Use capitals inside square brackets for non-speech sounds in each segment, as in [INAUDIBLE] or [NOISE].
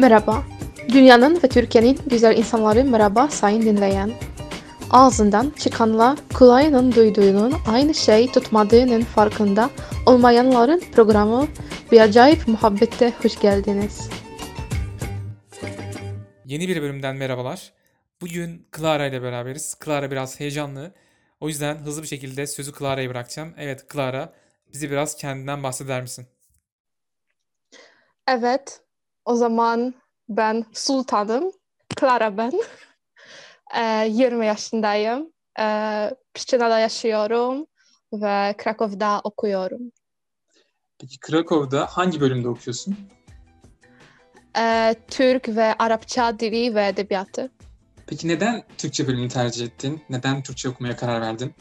Merhaba. Dünyanın ve Türkiye'nin güzel insanları merhaba sayın dinleyen. Ağzından çıkanla kulağının duyduğunun aynı şey tutmadığının farkında olmayanların programı Bir Acayip Muhabbette hoş geldiniz. Yeni bir bölümden merhabalar. Bugün Clara ile beraberiz. Clara biraz heyecanlı. O yüzden hızlı bir şekilde sözü Clara'ya bırakacağım. Evet Clara, bizi biraz kendinden bahseder misin? Evet, o zaman ben Sultanım. Clara ben. [LAUGHS] Ee, 20 yaşındayım. Ee, Pristina'da yaşıyorum ve Krakow'da okuyorum. Peki Krakow'da hangi bölümde okuyorsun? Ee, Türk ve Arapça dili ve edebiyatı. Peki neden Türkçe bölümünü tercih ettin? Neden Türkçe okumaya karar verdin?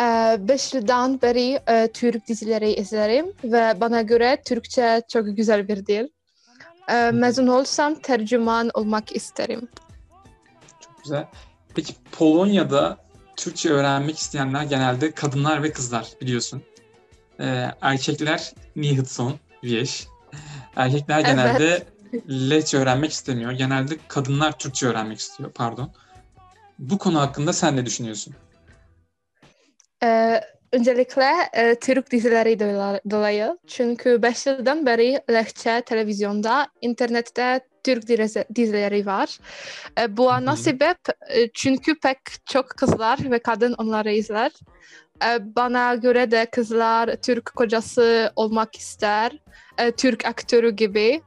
Ee, beş yıldan beri e, Türk dizileri izlerim ve bana göre Türkçe çok güzel bir dil. Ee, mezun olsam tercüman olmak isterim. Çok güzel. Peki Polonya'da Türkçe öğrenmek isteyenler genelde kadınlar ve kızlar biliyorsun. Ee, erkekler chcą wieś. Erkekler genelde Lehçe öğrenmek istemiyor. Genelde kadınlar Türkçe öğrenmek istiyor. Pardon. Bu konu hakkında sen ne düşünüyorsun? Ee, öncelikle e, Türk dizileri dola- dolayı. Çünkü 5 yıldan beri Lehçe televizyonda, internette Türk dizi- dizileri var. E, bu ana sebep e, çünkü pek çok kızlar ve kadın onları izler. E, bana göre de kızlar Türk kocası olmak ister. E, Türk aktörü gibi.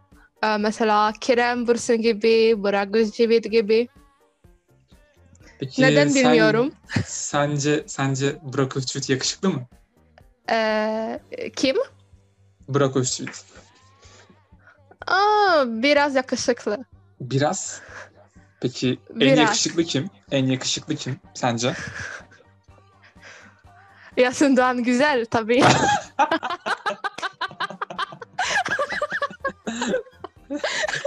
E, mesela Kerem Bürsin gibi, Burak Özçivit gibi. Peki Neden sen- bilmiyorum. Sence sence Burak Özçivit yakışıklı mı? E, kim? Burak Özçivit. Aa, biraz yakışıklı. Biraz. Peki en Biraz. yakışıklı kim? En yakışıklı kim sence? Yasin Doğan güzel tabii. [LAUGHS] [LAUGHS]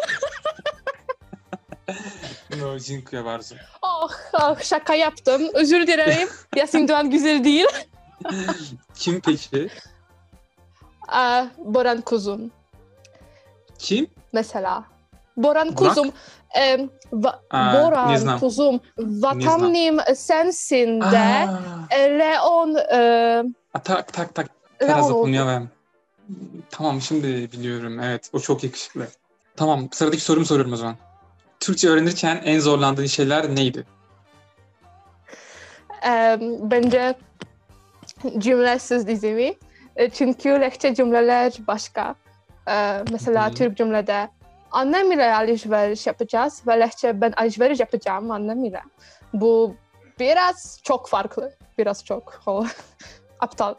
No, dziękuję bardzo. oh, oh, şaka yaptım. Özür dilerim. [LAUGHS] Yasin Doğan güzel değil. Kim peki? Aa, Boran Kuzum Kim? mesela. Boran? Kuzum. Em, va- Aa, Boran znam. Kuzum. Vatanım sensin de. E, Leon e, a, tak tak tak. Teraz Leon oldu. zapomniałem. Tamam şimdi biliyorum. Evet o çok yakışıklı. Tamam sıradaki sorumu soruyorum o zaman. Türkçe öğrenirken en zorlandığın şeyler neydi? Bence cümlesiz dizimi. E, Çünkü lehçe cümleler başka. E, mesela hı. Türk cümlede annem ile alışveriş yapacağız ve lehçe ben alışveriş yapacağım annem ile. Bu biraz çok farklı. Biraz çok [LAUGHS] aptal.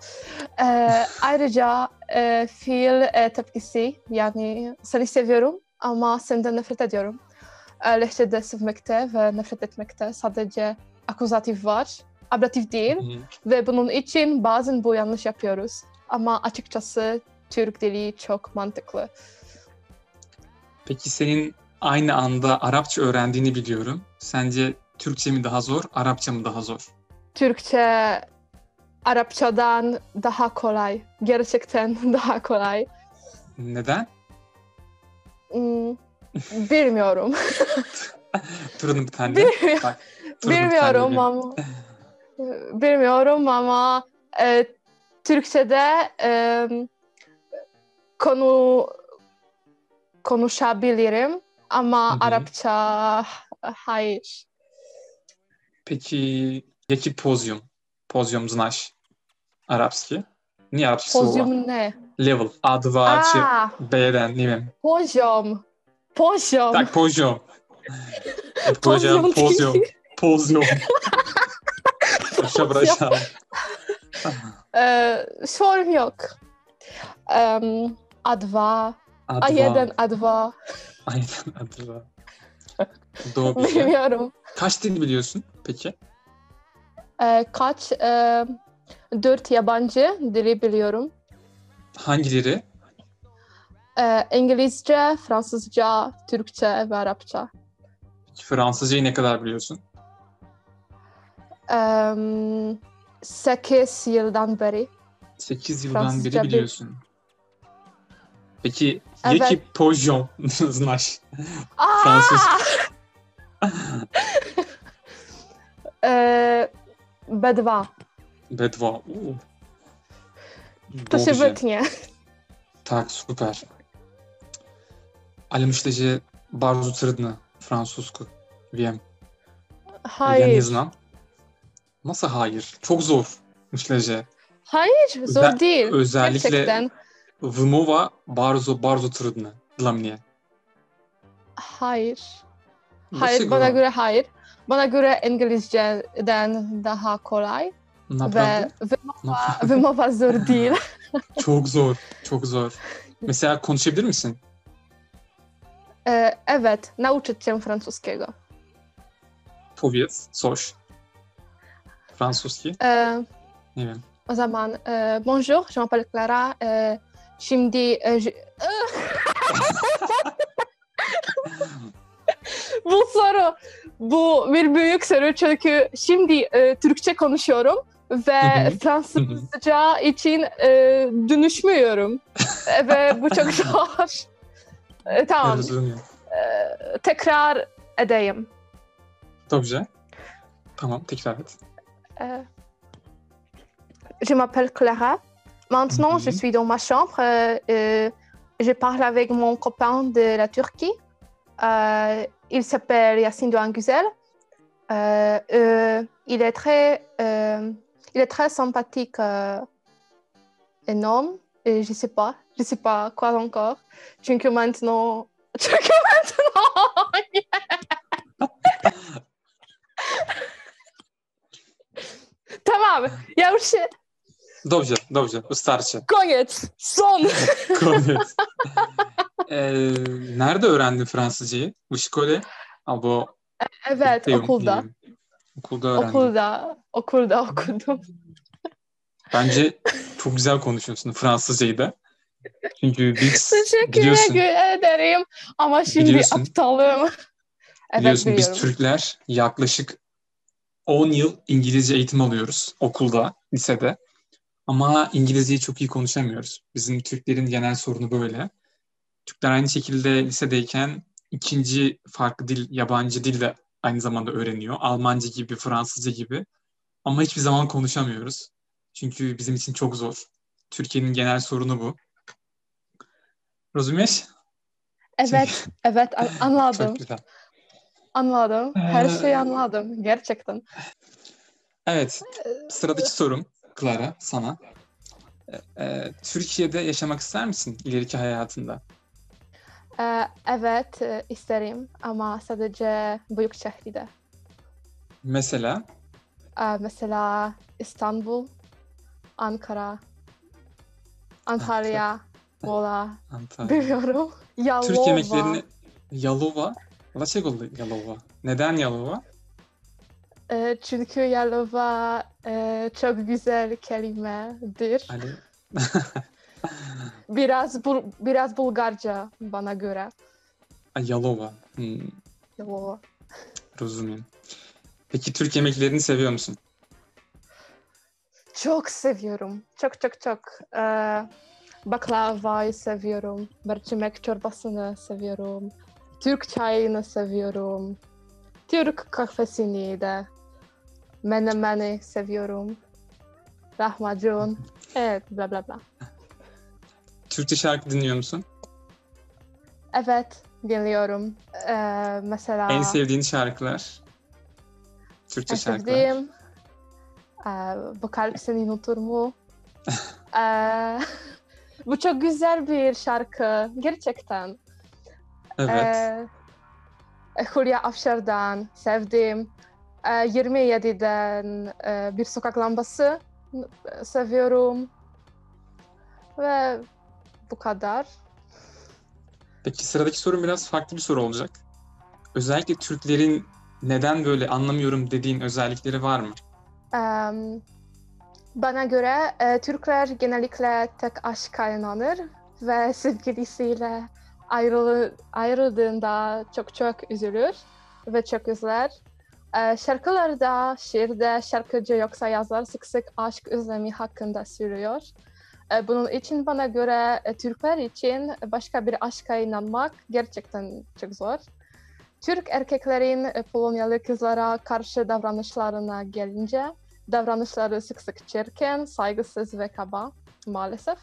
E, ayrıca e, fiil e, tepkisi yani seni seviyorum ama senden nefret ediyorum. E, lehçede sevmekte ve nefret etmekte sadece akuzatif var. Ablatif değil Hı. ve bunun için bazen bu yanlış yapıyoruz. Ama açıkçası Türk dili çok mantıklı. Peki senin aynı anda Arapça öğrendiğini biliyorum. Sence Türkçe mi daha zor, Arapça mı daha zor? Türkçe Arapçadan daha kolay. Gerçekten [LAUGHS] daha kolay. Neden? Hmm, bilmiyorum. [LAUGHS] Turun bir tane. Bilmiyorum. Bak, bir tane bilmiyorum biliyor. ama [LAUGHS] bilmiyorum ama e, Türkçe'de e, konu konuşabilirim ama Hı hı. Arapça hayır. Peki, jaki? Poziom znasz arabski? Nie arabski słowa. Poziom ne? Level. A2 czy Aa, B1, nie wiem. Poziom. Tak, poziom. Jak powiedziałem poziom. Poziom. Przepraszam. Sorun yok. Em, A2, A2. A1, A2. Aynen A2. Doğru. Bilmiyorum. Kaç dil biliyorsun peki? Ee, kaç? e, dört yabancı dili biliyorum. Hangileri? Ee, İngilizce, Fransızca, Türkçe ve Arapça. Fransızcayı ne kadar biliyorsun? Em, sekiz yıldan beri. 8 yıldan Fransızca beri bil- biliyorsun. Peki Evet. Yaki Pojon [LAUGHS] znasz? Aa! Francusku. E, B2. B2. Uuu. To się wytnie. Tak, super. Ale myślę, że bardzo trudne francusku. Wiem. Ja nie Hayır. znam. Nasıl hayır? Çok zor. Myślę, że Hayır, zor Özel- değil. özellikle Gerçekten. wymowa bardzo, bardzo trudne dla mnie. Hayır. Hayır, Dlaczego? bana göre hayır. Bana göre İngilizceden daha kolay ve Naprawdę? wymowa, Naprawdę. wymowa zor değil. [LAUGHS] Çok zor, çok zor. [LAUGHS] Mesela konuşabilir misin? E, evet, nauczyć się francuskiego. Powiedz coś. Francuski? E, Nie wiem. o zaman, e, bonjour, je m'appelle Clara. E, şimdi e, je- [LAUGHS] bu soru, bu bir büyük soru çünkü şimdi e, Türkçe konuşuyorum ve. Fransızca için e, dönüşmüyorum [LAUGHS] ve bu çok zor. E, tamam, Rozumiem. e, tekrar edeyim. Dobrze. Tamam, tekrar et. Euh, je m'appelle Clara. Maintenant, je Mhm. suis dans ma chambre. euh, je parle avec mon copain de la Turquie. Euh, il s'appelle Yassine Doğan Güzel. Euh, il est très, il est très sympathique, euh, énorme. Et je sais pas, je sais pas quoi encore. Çünkü maintenant, [LAUGHS] çünkü maintenant, [LAUGHS] Tamam, ja już się... Dobrze, dobrze. Wystarczy. Koniec, son! [LAUGHS] Koniec. Ee, nerede öğrendin Fransızcayı? Bu şkole? Albo Evet, okulda. Okulda öğrendim. Okulda, okulda okudum. Bence çok güzel konuşuyorsun Fransızcayı da. Çünkü biz biliyorsun, ederim. Ama şimdi Biliyorsun. aptalım. Evet, biliyorsun biz biliyorum. Türkler yaklaşık 10 yıl İngilizce eğitim alıyoruz okulda, lisede. Ama İngilizceyi çok iyi konuşamıyoruz. Bizim Türklerin genel sorunu böyle. Türkler aynı şekilde lisedeyken ikinci farklı dil, yabancı dil de aynı zamanda öğreniyor. Almanca gibi, Fransızca gibi. Ama hiçbir zaman konuşamıyoruz. Çünkü bizim için çok zor. Türkiye'nin genel sorunu bu. Rozumiesz? Evet, [LAUGHS] evet an- anladım. Çok güzel. Anladım. Her Ee, şeyi anladım. Gerçekten. Evet, sıradaki sorum Clara sana. Ee, e, Türkiye'de yaşamak ister misin ileriki hayatında? Ee, evet, e, isterim ama sadece büyük şehirde. Mesela Ee, mesela İstanbul, Ankara, Antalya, Muğla, Antalya. bilmiyorum. Yalova. Türk yemeklerini Yalova. Dlaczego Yalova? Neden Yalova? Ee, çünkü Yalova e, çok güzel kelimedir. Hani [LAUGHS] Biraz bul- biraz Bulgarca bana göre. Ay, Yalova. Hmm, Yalova. rozumiem. Peki Türk yemeklerini seviyor musun? Çok seviyorum. Çok çok çok. Ee, baklavayı seviyorum. Mercimek çorbasını seviyorum. Türk çayını seviyorum. Türk kahvesini de. Menemeni seviyorum. Lahmacun. Evet, bla bla bla. Türkçe şarkı dinliyor musun? Evet, dinliyorum. Ee, mesela En sevdiğin şarkılar? Türkçe en şarkılar. sevdiğim ee, bu kalp seni unutur mu? Ee, [LAUGHS] bu çok güzel bir şarkı. Gerçekten. Evet. Ee, Hülya Avşar'dan sevdim. Ee, 27'den e, Bir Sokak Lambası e, seviyorum. Ve bu kadar. Peki sıradaki sorum biraz farklı bir soru olacak. Özellikle Türklerin neden böyle anlamıyorum dediğin özellikleri var mı? Bana göre e, Türkler genellikle tek aşka inanır ve [LAUGHS] sevgilisiyle ayrılı, ayrıldığında çok çok üzülür ve çok üzüler. E, şarkılarda, şiirde şarkıcı yoksa yazar sık sık aşk özlemi hakkında söylüyor. E, bunun için bana göre e, Türkler için başka bir aşka inanmak gerçekten çok zor. Türk erkeklerin Polonyalı kızlara karşı davranışlarına gelince davranışları sık sık çirkin, saygısız ve kaba maalesef.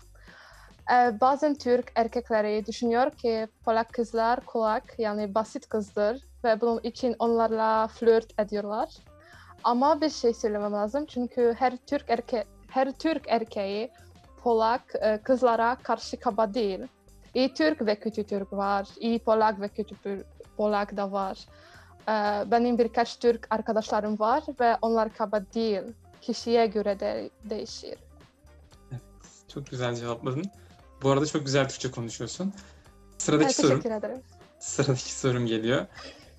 Ee, bazen Türk erkekleri düşünüyor ki Polak kızlar kolak yani basit kızdır ve bunun için onlarla flört ediyorlar. Ama bir şey söylemem lazım çünkü her Türk erke her Türk erkeği Polak e, kızlara karşı kaba değil. İyi Türk ve kötü Türk var, iyi Polak ve kötü Polak da var. Ee, benim birkaç Türk arkadaşlarım var ve onlar kaba değil. Kişiye göre de değişir. Evet, çok güzel cevapladın. Bu arada çok güzel Türkçe konuşuyorsun. Sıradaki evet, sorum. Teşekkür ederim. Sıradaki sorum geliyor.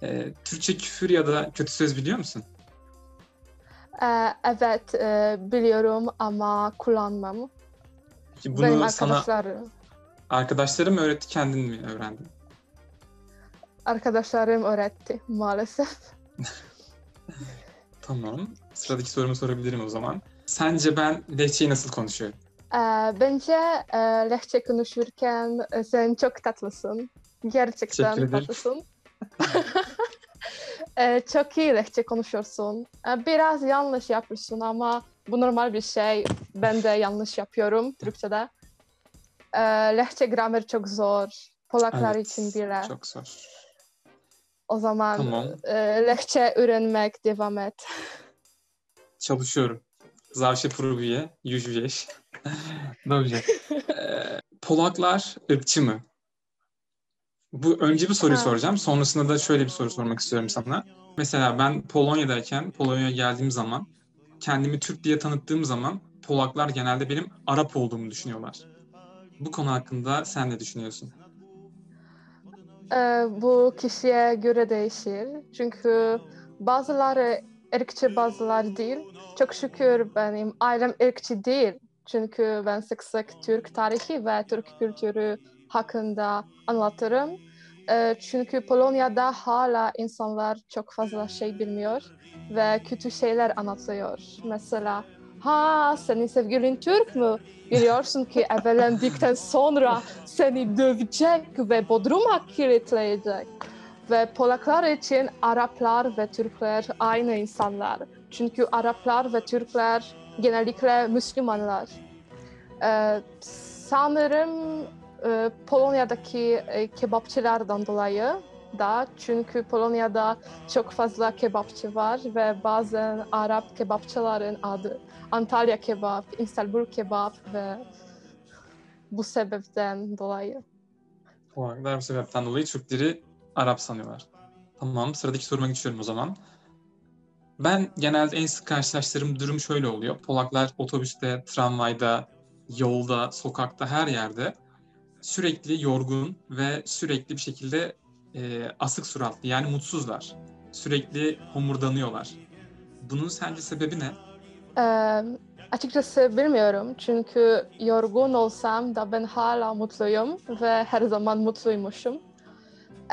Ee, Türkçe küfür ya da kötü söz biliyor musun? Ee, evet e, biliyorum ama kullanmam. Peki bunu Benim sana arkadaşlarım, arkadaşların mı öğretti kendin mi öğrendin? Arkadaşlarım öğretti maalesef. [LAUGHS] Tamam. Sıradaki sorumu sorabilirim o zaman. Sence ben lehçeyi nasıl konuşuyorum? Ee, bence e, lehçe konuşurken e, sen çok tatlısın. Gerçekten tatlısın. Ee, [LAUGHS] çok iyi lehçe konuşuyorsun. Ee, biraz yanlış yapıyorsun ama bu normal bir şey. Ben de yanlış yapıyorum Türkçe'de. Ee, lehçe gramer çok zor. Polaklar Evet, için bile. Çok zor. O zaman Tamam. e, lehçe öğrenmek devam et. Çalışıyorum. Zawsze próbuję, już wiesz. Dobrze. Ee, Polaklar ırkçı mı? Bu önce bir soruyu Ha. soracağım. Sonrasında da şöyle bir soru sormak istiyorum sana. Mesela ben Polonya'dayken, Polonya'ya geldiğim zaman, kendimi Türk diye tanıttığım zaman Polaklar genelde benim Arap olduğumu düşünüyorlar. Bu konu hakkında sen ne düşünüyorsun? Ee, bu kişiye göre değişir. Çünkü bazıları ırkçı bazıları değil. Çok şükür benim ailem ırkçı değil. Çünkü ben sık sık Türk tarihi ve Türk kültürü hakkında anlatırım. Ee, çünkü Polonya'da hala insanlar çok fazla şey bilmiyor ve kötü şeyler anlatıyor. Mesela ha senin sevgilin Türk mü? Biliyorsun ki evlendikten sonra seni dövecek ve bodruma kilitleyecek. Ve Polaklar için Araplar ve Türkler aynı insanlar. Çünkü Araplar ve Türkler genellikle Müslümanlar. Ee, sanırım e, Polonya'daki e, kebapçılardan dolayı da çünkü Polonya'da çok fazla kebapçı var ve bazen Arap kebapçıların adı Antalya kebap, İstanbul kebap ve bu sebepten dolayı. Bu sebepten dolayı Türkleri Arap sanıyorlar. Tamam, sıradaki soruma geçiyorum o zaman. Ben genelde en sık karşılaştığım durum şöyle oluyor. Polaklar otobüste, tramvayda, yolda, sokakta, her yerde sürekli yorgun ve sürekli bir şekilde e, asık suratlı yani mutsuzlar. Sürekli homurdanıyorlar. Bunun sence sebebi ne? Ee, açıkçası bilmiyorum çünkü yorgun olsam da ben hala mutluyum ve her zaman mutluymuşum.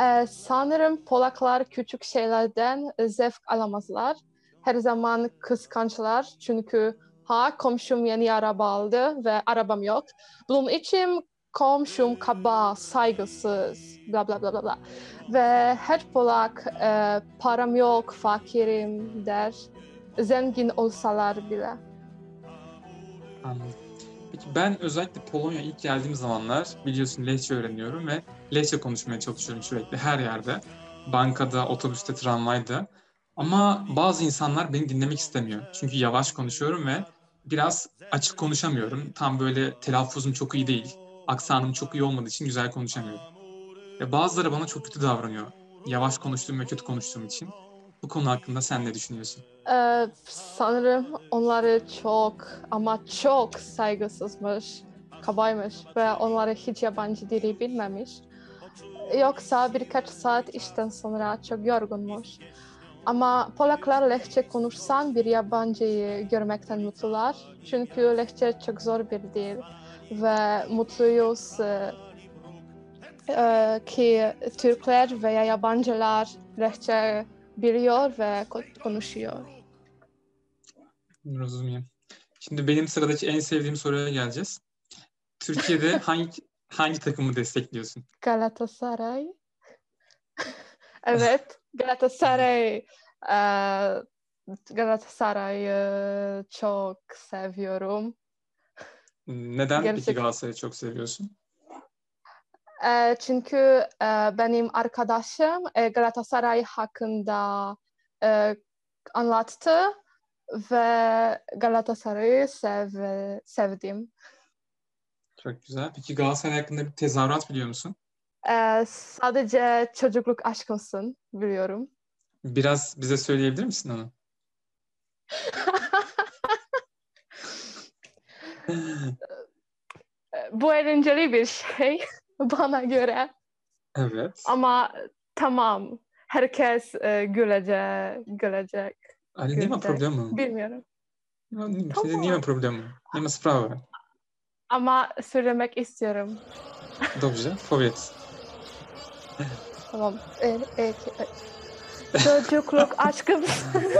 Ee, sanırım Polaklar küçük şeylerden zevk alamazlar. Her zaman kıskançlar çünkü ha komşum yeni araba aldı ve arabam yok. Bunun için komşum kaba, saygısız, bla bla bla bla bla. Ve her Polak e, param yok, fakirim der. Zengin olsalar bile. Anladım. Peki ben özellikle Polonya ilk geldiğim zamanlar biliyorsun Lehçe öğreniyorum ve Lehçe konuşmaya çalışıyorum sürekli her yerde. Bankada, otobüste, tramvayda. Ama bazı insanlar beni dinlemek istemiyor. Çünkü yavaş konuşuyorum ve biraz açık konuşamıyorum. Tam böyle telaffuzum çok iyi değil. Aksanım çok iyi olmadığı için güzel konuşamıyorum. Ve bazıları bana çok kötü davranıyor. Yavaş konuştuğum ve kötü konuştuğum için. Bu konu hakkında sen ne düşünüyorsun? Ee, sanırım onları çok ama çok saygısızmış, kabaymış ve onları hiç yabancı dili bilmemiş. Yoksa birkaç saat işten sonra çok yorgunmuş. Ama Polaklar lehçe konuşsan bir yabancıyı görmekten mutlular. Çünkü lehçe çok zor bir dil ve mutluyuz e, e, ki Türkler veya yabancılar lehçe biliyor ve ko- konuşuyor. Rozumiem. Şimdi benim sıradaki en sevdiğim soruya geleceğiz. Türkiye'de [LAUGHS] hangi hangi takımı destekliyorsun? Galatasaray. [LAUGHS] evet, Galatasaray. Ee, Galatasaray'ı çok seviyorum. Neden peki Gerçek- Galatasaray'ı çok seviyorsun? Ee, çünkü e, benim arkadaşım e, Galatasaray hakkında e, anlattı ve Galatasaray'ı sev, sevdim. Çok güzel. Peki Galatasaray hakkında bir tezahürat biliyor musun? Ee, sadece çocukluk aşkımsın biliyorum. Biraz bize söyleyebilir misin onu? [LAUGHS] Bu eğlenceli bir şey [LAUGHS] bana göre Evet. ama tamam herkes e, gülecek, gülecek. Ali, nie ma problemu. Bilmiyorum. No, Tamam. nie ma problemu. Nie ma sprawy. Ama söylemek istiyorum. Dobrze, powiedz. Tamam. E, e, e. Çocukluk aşkımsın. [LAUGHS]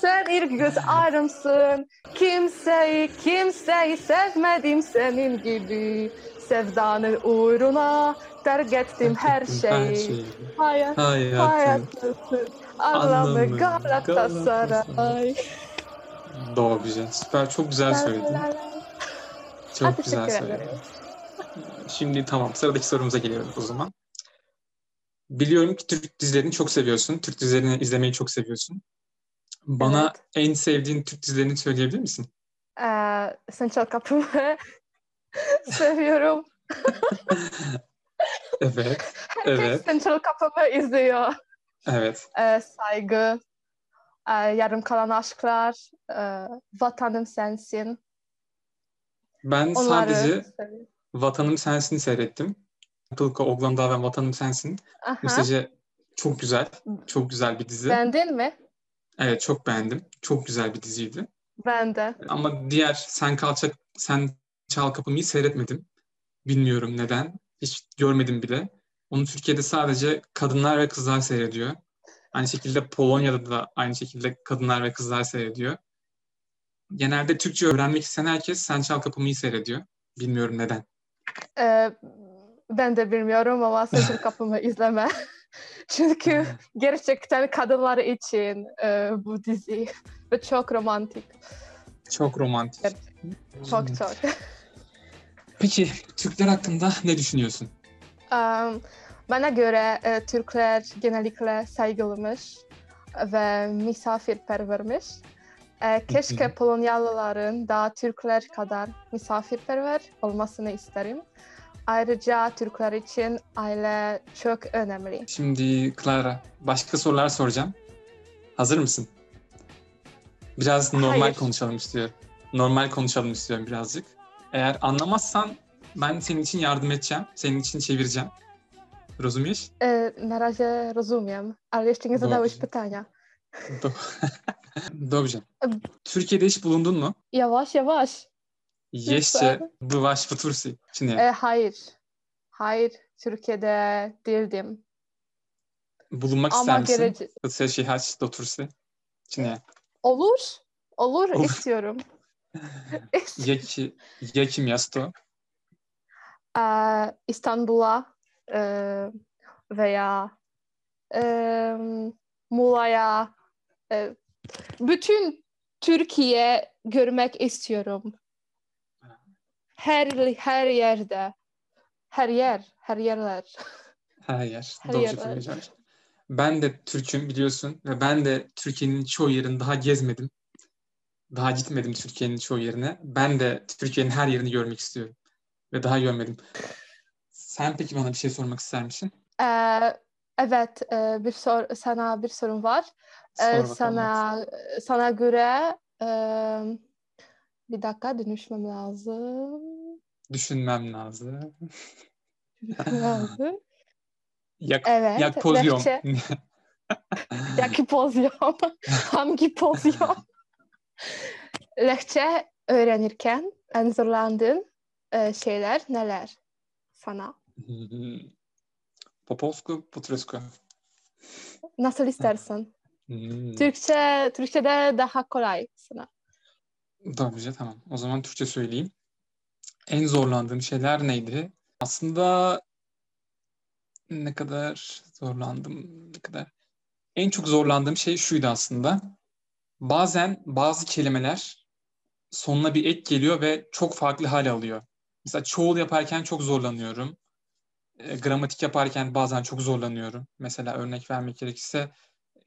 Sen ilk göz ağrımsın. Kimseyi, kimseyi sevmedim senin gibi. Sevdanın uğruna terk ettim her Her şeyi. Hayat, Hayatın. hayatısın. Anlamı Galatasaray. Galatasaray. Dobrze. Süper. Çok güzel söyledin. Çok Ha, güzel söyledin. Şimdi tamam. Sıradaki sorumuza geliyoruz o zaman. Biliyorum ki Türk dizilerini çok seviyorsun. Türk dizilerini izlemeyi çok seviyorsun. Bana Evet. en sevdiğin Türk dizilerini söyleyebilir misin? Ee, Sen Çal Kapımı [LAUGHS] seviyorum. [LAUGHS] Evet. Herkes Evet. Sen Çal Kapımı izliyor. Evet. Ee, saygı, e, yarım kalan aşklar, e, vatanım sensin. Ben Onları sadece seviyorum. Vatanım Sensin'i seyrettim. Tulka Oglanda ve Vatanım Sensin. Aha. Mesajı çok güzel. Çok güzel bir dizi. Beğendin mi? Evet çok beğendim. Çok güzel bir diziydi. Ben de. Ama diğer Sen Kalçak, Sen Çal Kapımı'yı seyretmedim. Bilmiyorum neden. Hiç görmedim bile. Onu Türkiye'de sadece kadınlar ve kızlar seyrediyor. Aynı şekilde Polonya'da da aynı şekilde kadınlar ve kızlar seyrediyor. Genelde Türkçe öğrenmek isteyen herkes Sen Çal Kapımı'yı seyrediyor. Bilmiyorum neden. Ee, ben de bilmiyorum ama Sen Çal Kapımı izleme. [LAUGHS] [LAUGHS] Çünkü gerçekten kadınlar için e, bu dizi ve çok romantik. Çok romantik. Evet. Çok çok. Peki Türkler hakkında ne düşünüyorsun? Em, Bana göre e, Türkler genellikle saygılıymış ve misafirpervermiş. E, keşke Polonyalıların da Türkler kadar misafirperver olmasını isterim. Ayrıca Türkler için aile çok önemli. Şimdi Clara, başka sorular soracağım. Hazır mısın? Biraz normal Hayır. konuşalım istiyorum. Normal konuşalım istiyorum birazcık. Eğer anlamazsan ben senin için yardım edeceğim. Senin için çevireceğim. Rozumiesz? E, na razie rozumiem, ale jeszcze nie zadałeś Dobrze. pytania. Do- [LAUGHS] Dobrze. Türkiye'de hiç bulundun mu? Yavaş yavaş. Jeszcze byłaś w Turcji, czy nie? E, hayır. Hayır, Türkiye'de değildim. Bulunmak ister Ama misin? gelece- Chcesz jechać do Turcji, czy nie? Olur. Olur, Olur. istiyorum. [LAUGHS] Jaki, jakie miasto? Ee, İstanbul'a e, veya e, Muğla'ya e, bütün Türkiye görmek istiyorum. Her her yerde. Her yer, her yerler. Her yer. Her Doğru yer, evet. söyleyeceğim. Ben de Türk'üm biliyorsun ve ben de Türkiye'nin çoğu yerini daha gezmedim. Daha gitmedim Türkiye'nin çoğu yerine. Ben de Türkiye'nin her yerini görmek istiyorum. Ve daha görmedim. Sen peki bana bir şey sormak ister misin? Ee, evet, e, bir sor sana bir sorum var. Sor Ee, bakalım. sana sana göre e, bir dakika dönüşmem lazım. Düşünmem lazım. lazım. Jak, Evet. poziom. Lehçe. Jaki poziom? Hangi poziom? Lehçe öğrenirken en zorlandığın e, şeyler neler sana? po polsku, po trysku. Nasıl istersen. Hmm. Türkçe, Türkçe'de daha kolay sana. Dobrze tamam. O zaman Türkçe söyleyeyim. En zorlandığım şeyler neydi? Aslında ne kadar zorlandım, ne kadar. En çok zorlandığım şey şuydu aslında. Bazen bazı kelimeler sonuna bir ek geliyor ve çok farklı hal alıyor. Mesela çoğul yaparken çok zorlanıyorum. E, gramatik yaparken bazen çok zorlanıyorum. Mesela örnek vermek gerekirse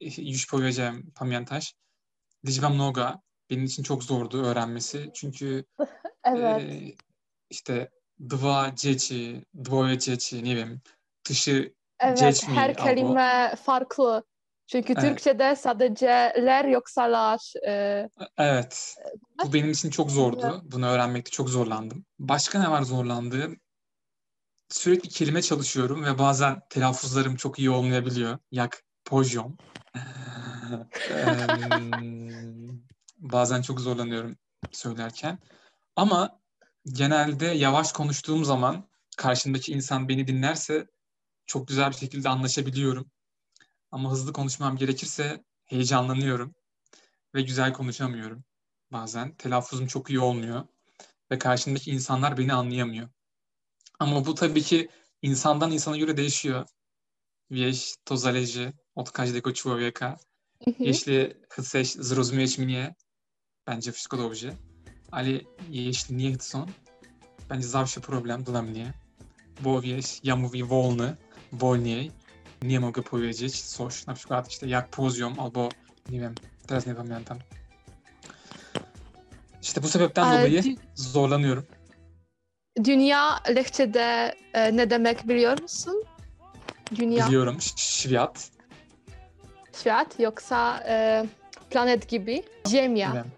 [LAUGHS] już powiedziałem, pamiętasz? Liczba mnoga benim için çok zordu öğrenmesi. Çünkü [LAUGHS] Evet. e, işte dwa dzieci, dwoje dzieci, nie wiem, tışı Evet, geçmiyor her kelime farklı. Çünkü Evet. Türkçe'de sadece ler yoksa lar. e, Evet. Bu benim için çok zordu. Bunu öğrenmekte çok zorlandım. Başka ne var zorlandığım? Sürekli kelime çalışıyorum ve bazen telaffuzlarım çok iyi olmayabiliyor. Yak poziom. [LAUGHS] Em, bazen çok zorlanıyorum söylerken. Ama genelde yavaş konuştuğum zaman karşımdaki insan beni dinlerse çok güzel bir şekilde anlaşabiliyorum. Ama hızlı konuşmam gerekirse heyecanlanıyorum ve güzel konuşamıyorum bazen. Telaffuzum çok iyi olmuyor ve karşımdaki insanlar beni anlayamıyor. Ama bu tabii ki insandan insana göre değişiyor. Wiesz, to zależy od każdego człowieka. Jeśli chcesz zrozumieć mnie, będzie wszystko dobrze. Ale jeśli nie chcą, będzie zawsze problem dla mnie. Bo wiesz, ja mówię wolny, wolniej, nie mogę powiedzieć coś, na przykład işte jak poziom albo nie wiem, teraz nie pamiętam. İşte bu sebepten Aa, dolayı dü- zorlanıyorum. Dünya lehçede e, ne demek biliyor musun? Dünya, Biliyorum świat, świat yoksa e, planet gibi. Ziemia. wiem.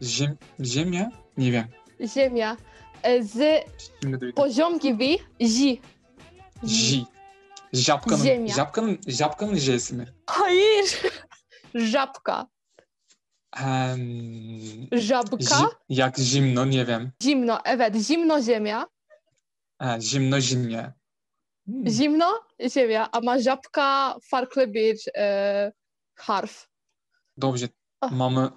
Ziem, ziemia? Nie wiem. Ziemia. E, z Şimdi duydum. poziom gibi J. J. Żabkanın, Ziemia. żabkanın, żabkanın J'si mi? Hayır. Żabka. Em, Żabka. zi- jak zimno, nie wiem. Zimno. Evet. Zimno ziemia. Ha, zimno, zimnie. Hmm. Zimno ziemia. Ama żabka farklı bir e, harf. Dobrze. Ah. Mamy,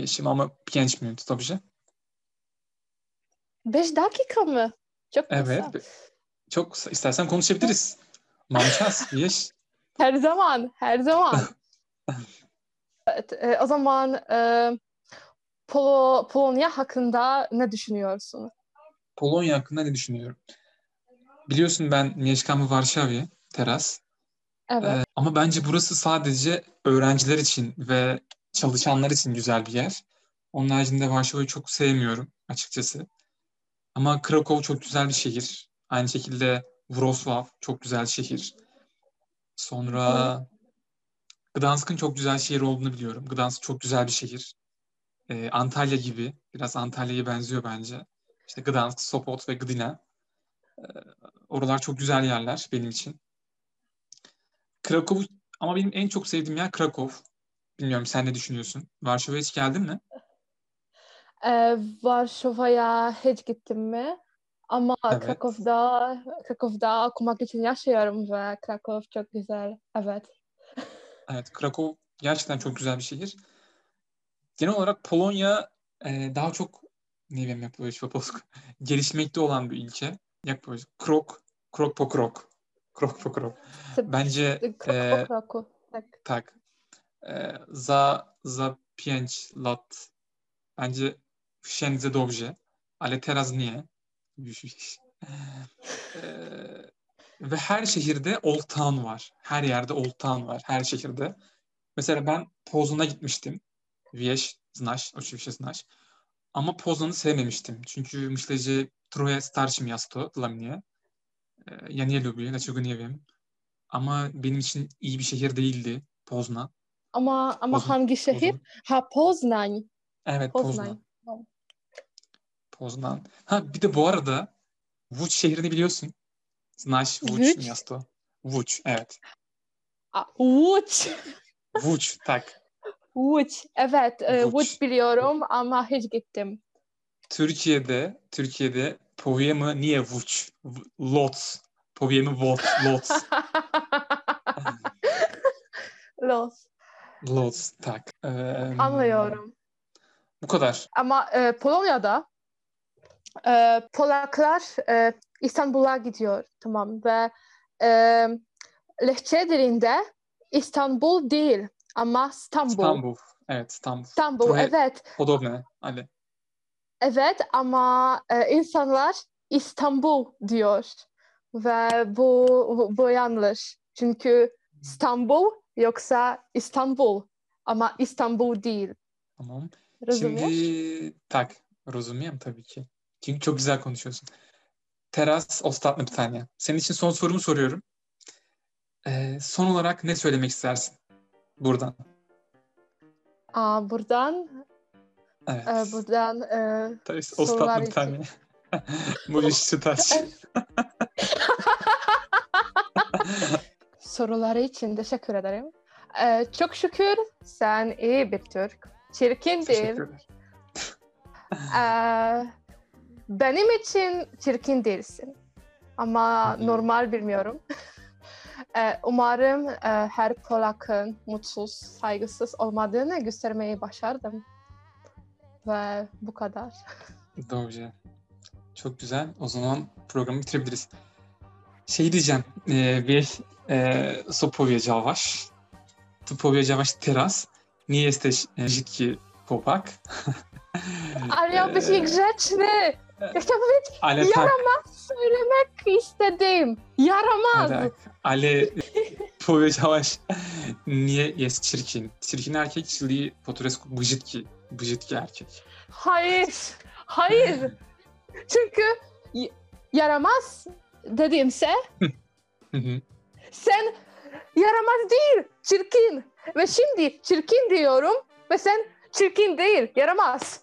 jeśli mamy 5 minut, dobrze? Beş dakika mı? Çok kısa. Evet. Çok kısa. istersen konuşabiliriz. [LAUGHS] Mamy czas, wiesz? Her zaman, her zaman. [LAUGHS] evet, e, o zaman e, Polo, Polonya hakkında ne düşünüyorsun? Polonya hakkında ne düşünüyorum? Biliyorsun ben mieszkam w Warszawie teraz. Evet. Ee, ama bence burası sadece öğrenciler için ve çalışanlar için güzel bir yer. Onun haricinde Varşova'yı çok sevmiyorum açıkçası. Ama Krakow çok güzel bir şehir. Aynı şekilde Wrocław çok güzel şehir. Sonra Gdansk'ın çok güzel şehir olduğunu biliyorum. Gdansk çok güzel bir şehir. Ee, Antalya gibi. Biraz Antalya'ya benziyor bence. İşte Gdansk, Sopot ve Gdynia. Ee, oralar çok güzel yerler benim için. Krakow ama benim en çok sevdiğim yer Krakow. Bilmiyorum sen ne düşünüyorsun? Varşova'ya hiç geldin mi? E, Varşova'ya hiç gittim mi? Ama Evet. Krakow'da, Krakow'da okumak için yaşıyorum ve Krakow çok güzel. Evet. Evet, Krakow gerçekten çok güzel bir şehir. Genel olarak Polonya e, daha çok ne wiem jak powiedzieć po polsku gelişmekte olan bir. Jak powiedzieć? Krok, krok po krok. Krok po krok. Bence Krok e. Tak. tak. E, za za 5 lat bence wszędzie dobrze, ale teraz nie. Ve her şehirde Old Town var. Her yerde Old Town var. Her şehirde. Mesela ben Poznan'a gitmiştim. Wiesz, znasz, oczywiście znasz. Ama Poznan'ı sevmemiştim. Çünkü myślę, trochę starsze miasto dla mnie. E, nie lubię, dlaczego nie wiem. Ama benim için iyi bir şehir değildi Poznan. Ama ama Poznan- hangi şehir? Poznan. Ha Poznań. Evet Poznań. Poznan. Poznan. Ha bir de bu arada Vuç şehrini biliyorsun. Vuç Vuç? miasto. Vuç, evet. A, Łódź. Vuç, [LAUGHS] tak. Łódź. Evet, e. Łódź biliyorum ama hiç gittim. Türkiye'de, Türkiye'de powiemy nie Vuç, w- Loc. Powiemy Loc, Loc. Los. Loc, tak. Em, Anlıyorum. Bu kadar. Ama e, Polonya'da e, Polaklar e, İstanbul'a gidiyor tamam ve e, Lehçe dilinde İstanbul değil ama İstanbul. İstanbul. Evet İstanbul. İstanbul Trochę evet. Podobne, ale Evet ama e, insanlar İstanbul diyor ve bu, bu, bu yanlış. Çünkü İstanbul yoksa İstanbul ama İstanbul değil. tamam. Rozumiesz? Şimdi tak, rozumiem tabii ki. Çünkü çok güzel konuşuyorsun. Teraz ostatnie pytanie. Senin için son sorumu soruyorum. Ee, son olarak ne söylemek istersin buradan? Aa, buradan Evet. e, buradan e, To jest sorular ostatnie için. pytanie. Możesz czytać. Soruları için teşekkür ederim. E, çok şükür sen iyi bir Türk. Çirkin değil. Ee, benim için çirkin değilsin. Ama normal bilmiyorum. [LAUGHS] Ee, umarım e, her Polak'ın mutsuz, saygısız olmadığını göstermeyi başardım. Ve bu kadar. [LAUGHS] Dobrze. Çok güzel. O zaman programı bitirebiliriz. Şey diyeceğim. E, wieś e, co powiedziałaś? Tu powiedziałaś teraz. Nie jesteś brzydki chłopak. Ale miał być Eee, grzeczny! Ja chciałam powiedzieć, Ale tak, yaramaz söylemek istedim. Yaramaz. tak. Ale powiedziałaś nie jest çirkin. Çirkin erkek, czyli po turecku brzydki. Brzydki erkek. Hayır. Hayır. [LAUGHS] Çünkü yaramaz [LAUGHS] hı. sen yaramaz değil, çirkin. Ve şimdi çirkin diyorum ve sen çirkin değil, yaramaz.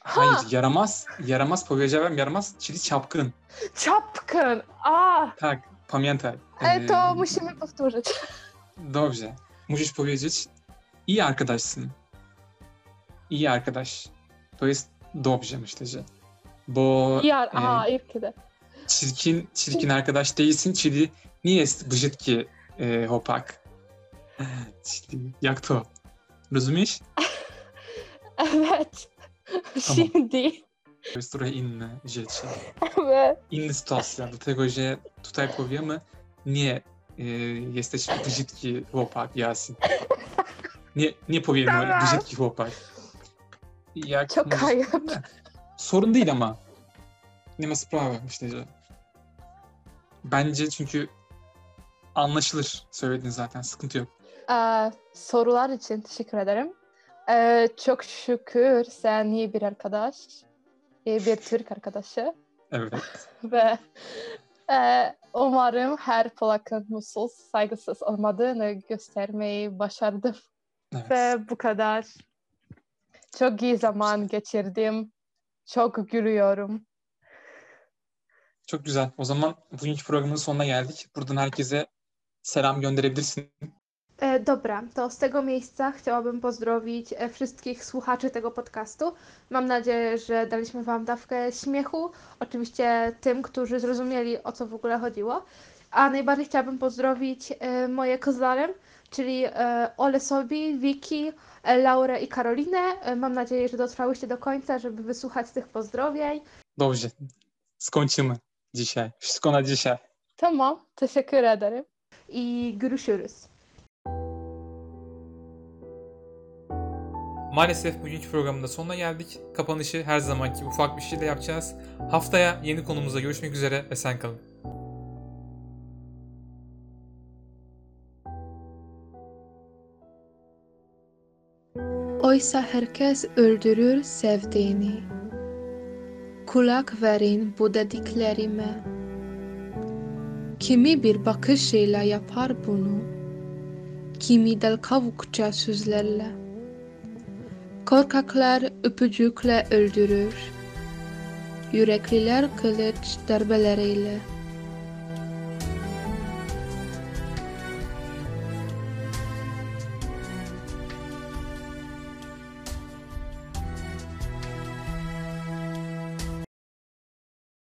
Ha, Hayır, yaramaz. Yaramaz powiedziałem yaramaz, czyli çapkın. czapkın. A, Tak, pamiętaj. e, to musimy powtórzyć. Dobrze. Musisz powiedzieć iyi arkadaşsın. İyi arkadaş. To jest dobrze myślę, że. Bo Yar, e, a, ilk de. Çirkin çirkin arkadaş değilsin, nie jest brzydki e, chłopak. Czyli jak to? Rozumiesz? Evet. Şimdi. To jest trochę inne rzeczy. Evet. Inna sytuacja, dlatego że tutaj powiemy nie e, jesteś brzydki chłopak, Yasin. Nie, nie powiemy Tamam. brzydki chłopak. Jak Çok ayıp. Sorun değil ama. Nie ma sprawy myślę, że. Bence çünkü anlaşılır söylediğin zaten sıkıntı yok. Ee, sorular için teşekkür ederim. Ee, çok şükür sen iyi bir arkadaş. iyi bir Türk arkadaşı. Evet. [LAUGHS] Ve e, umarım her Polak'ın mutsuz, saygısız olmadığını göstermeyi başardım. evet. Ve bu kadar. Çok iyi zaman geçirdim. Çok gülüyorum. Çok güzel. O zaman bugünkü programın sonuna geldik. Buradan herkese selam gönderebilirsin. E, Dobra, to z tego miejsca chciałabym pozdrowić e, wszystkich słuchaczy tego podcastu. Mam nadzieję, że daliśmy Wam dawkę śmiechu. Oczywiście tym, którzy zrozumieli o co w ogóle chodziło. A najbardziej chciałabym pozdrowić e, moje kozlarem, czyli e, Ole Sobi, Wiki, e, Laurę i Karolinę. E, Mam nadzieję, że dotrwałyście do końca, żeby wysłuchać tych pozdrowień. Dobrze. Skończymy dzisiaj. Wszystko na dzisiaj. Tamam, teşekkür ederim. I görüşürüz. Maalesef bugünkü programın da sonuna geldik. Kapanışı her zamanki ufak bir şeyle yapacağız. Haftaya yeni konumuzda görüşmek üzere ve sen kalın. Oysa herkes öldürür sevdiğini. Kulak verin bu dediklerime. Kimi bir bakışıyla yapar bunu. Kimi del kavukça sözlerle. Korkaklar öpücükle öldürür. Yürekliler kılıç darbeleriyle.